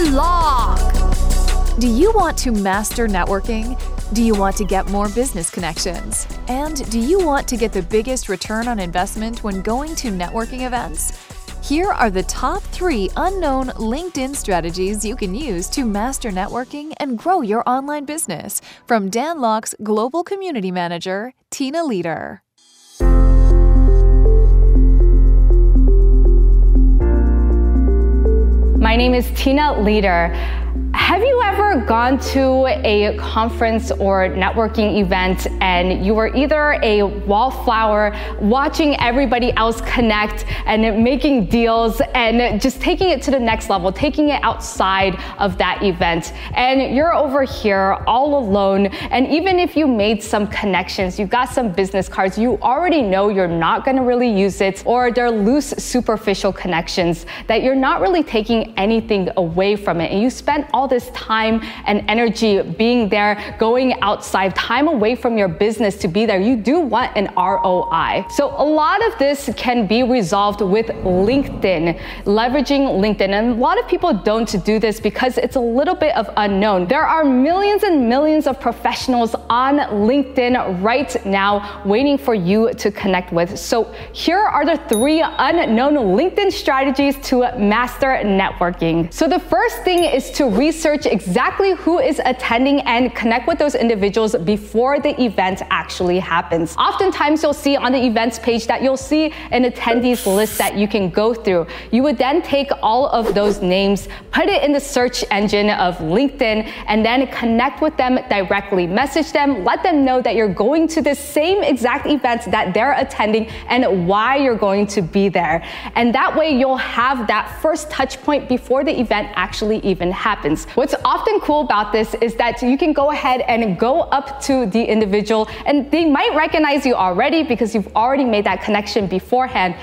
Lok. Do you want to master networking? Do you want to get more business connections? And do you want to get the biggest return on investment when going to networking events? Here are the top three unknown LinkedIn strategies you can use to master networking and grow your online business from Dan Lok's Global Community Manager, Tina Leder. My name is Tina Leder. Have you ever gone to a conference or networking event and you were either a wallflower watching everybody else connect and making deals and just taking it to the next level, taking it outside of that event, and you're over here all alone, and even if you made some connections, you got some business cards, you already know you're not gonna really use it, or they're loose, superficial connections that you're not really taking anything away from it, and you spent all this time and energy being there, going outside, time away from your business to be there, you do want an ROI. So a lot of this can be resolved with LinkedIn, leveraging LinkedIn. And a lot of people don't do this because it's a little bit of unknown. There are millions and millions of professionals on LinkedIn right now waiting for you to connect with. So here are the three unknown LinkedIn strategies to master networking. So the first thing is to research exactly who is attending and connect with those individuals before the event actually happens. Oftentimes, you'll see on the events page that you'll see an attendees list that you can go through. You would then take all of those names, put it in the search engine of LinkedIn, and then connect with them directly. Message them, let them know that you're going to the same exact event that they're attending and why you're going to be there. And that way, you'll have that first touch point before the event actually even happens. What's often cool about this is that you can go ahead and go up to the individual and they might recognize you already because you've already made that connection beforehand.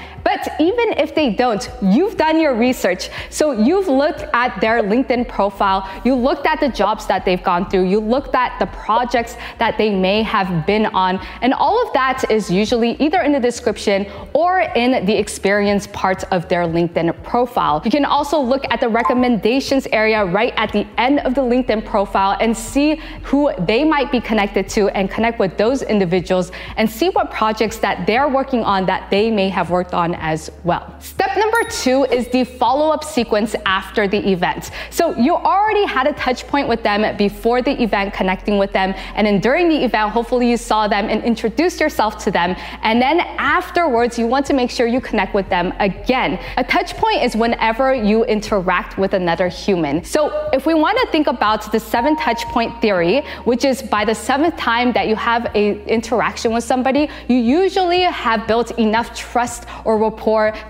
Even if they don't, you've done your research. So you've looked at their LinkedIn profile, you looked at the jobs that they've gone through, you looked at the projects that they may have been on, and all of that is usually either in the description or in the experience part of their LinkedIn profile. You can also look at the recommendations area right at the end of the LinkedIn profile and see who they might be connected to and connect with those individuals and see what projects that they're working on that they may have worked on as well. Step number two is the follow up sequence after the event. So you already had a touch point with them before the event, connecting with them, and then during the event, hopefully you saw them and introduced yourself to them. And then afterwards, you want to make sure you connect with them again. A touch point is whenever you interact with another human. So if we want to think about the seven touch point theory, which is by the seventh time that you have a interaction with somebody, you usually have built enough trust or rapport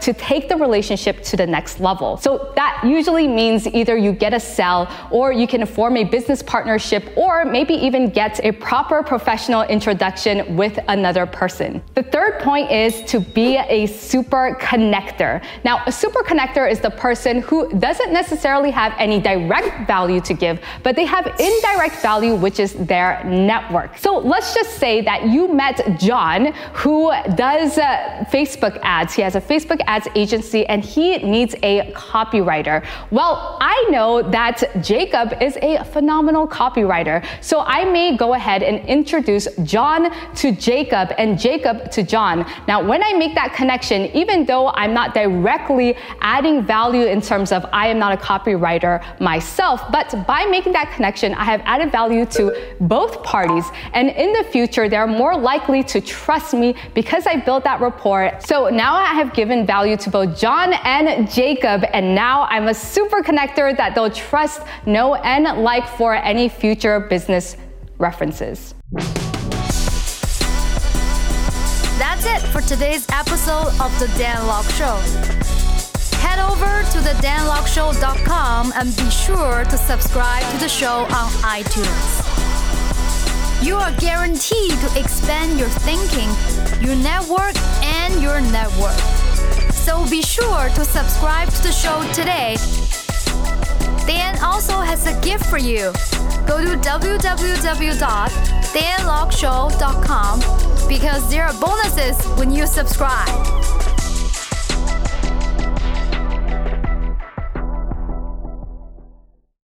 to take the relationship to the next level. So that usually means either you get a sell or you can form a business partnership or maybe even get a proper professional introduction with another person. The third point is to be a super connector. Now, a super connector is the person who doesn't necessarily have any direct value to give, but they have indirect value, which is their network. So let's just say that you met John, who does uh, Facebook ads. He has a Facebook ads agency and he needs a copywriter. Well, I know that Jacob is a phenomenal copywriter. So I may go ahead and introduce John to Jacob and Jacob to John. Now, when I make that connection, even though I'm not directly adding value in terms of I am not a copywriter myself, but by making that connection, I have added value to both parties. And in the future, they're more likely to trust me because I built that rapport. So now I have given value to both John and Jacob, and now I'm a super connector that they'll trust, know, and like for any future business references. That's it for today's episode of the Dan Lok Show. Head over to the danlokshow.com and be sure to subscribe to the show on iTunes. You are guaranteed to expand your thinking, your network, and your network. So be sure to subscribe to the show today. Dan also has a gift for you. Go to www.danlokshow.com because there are bonuses when you subscribe.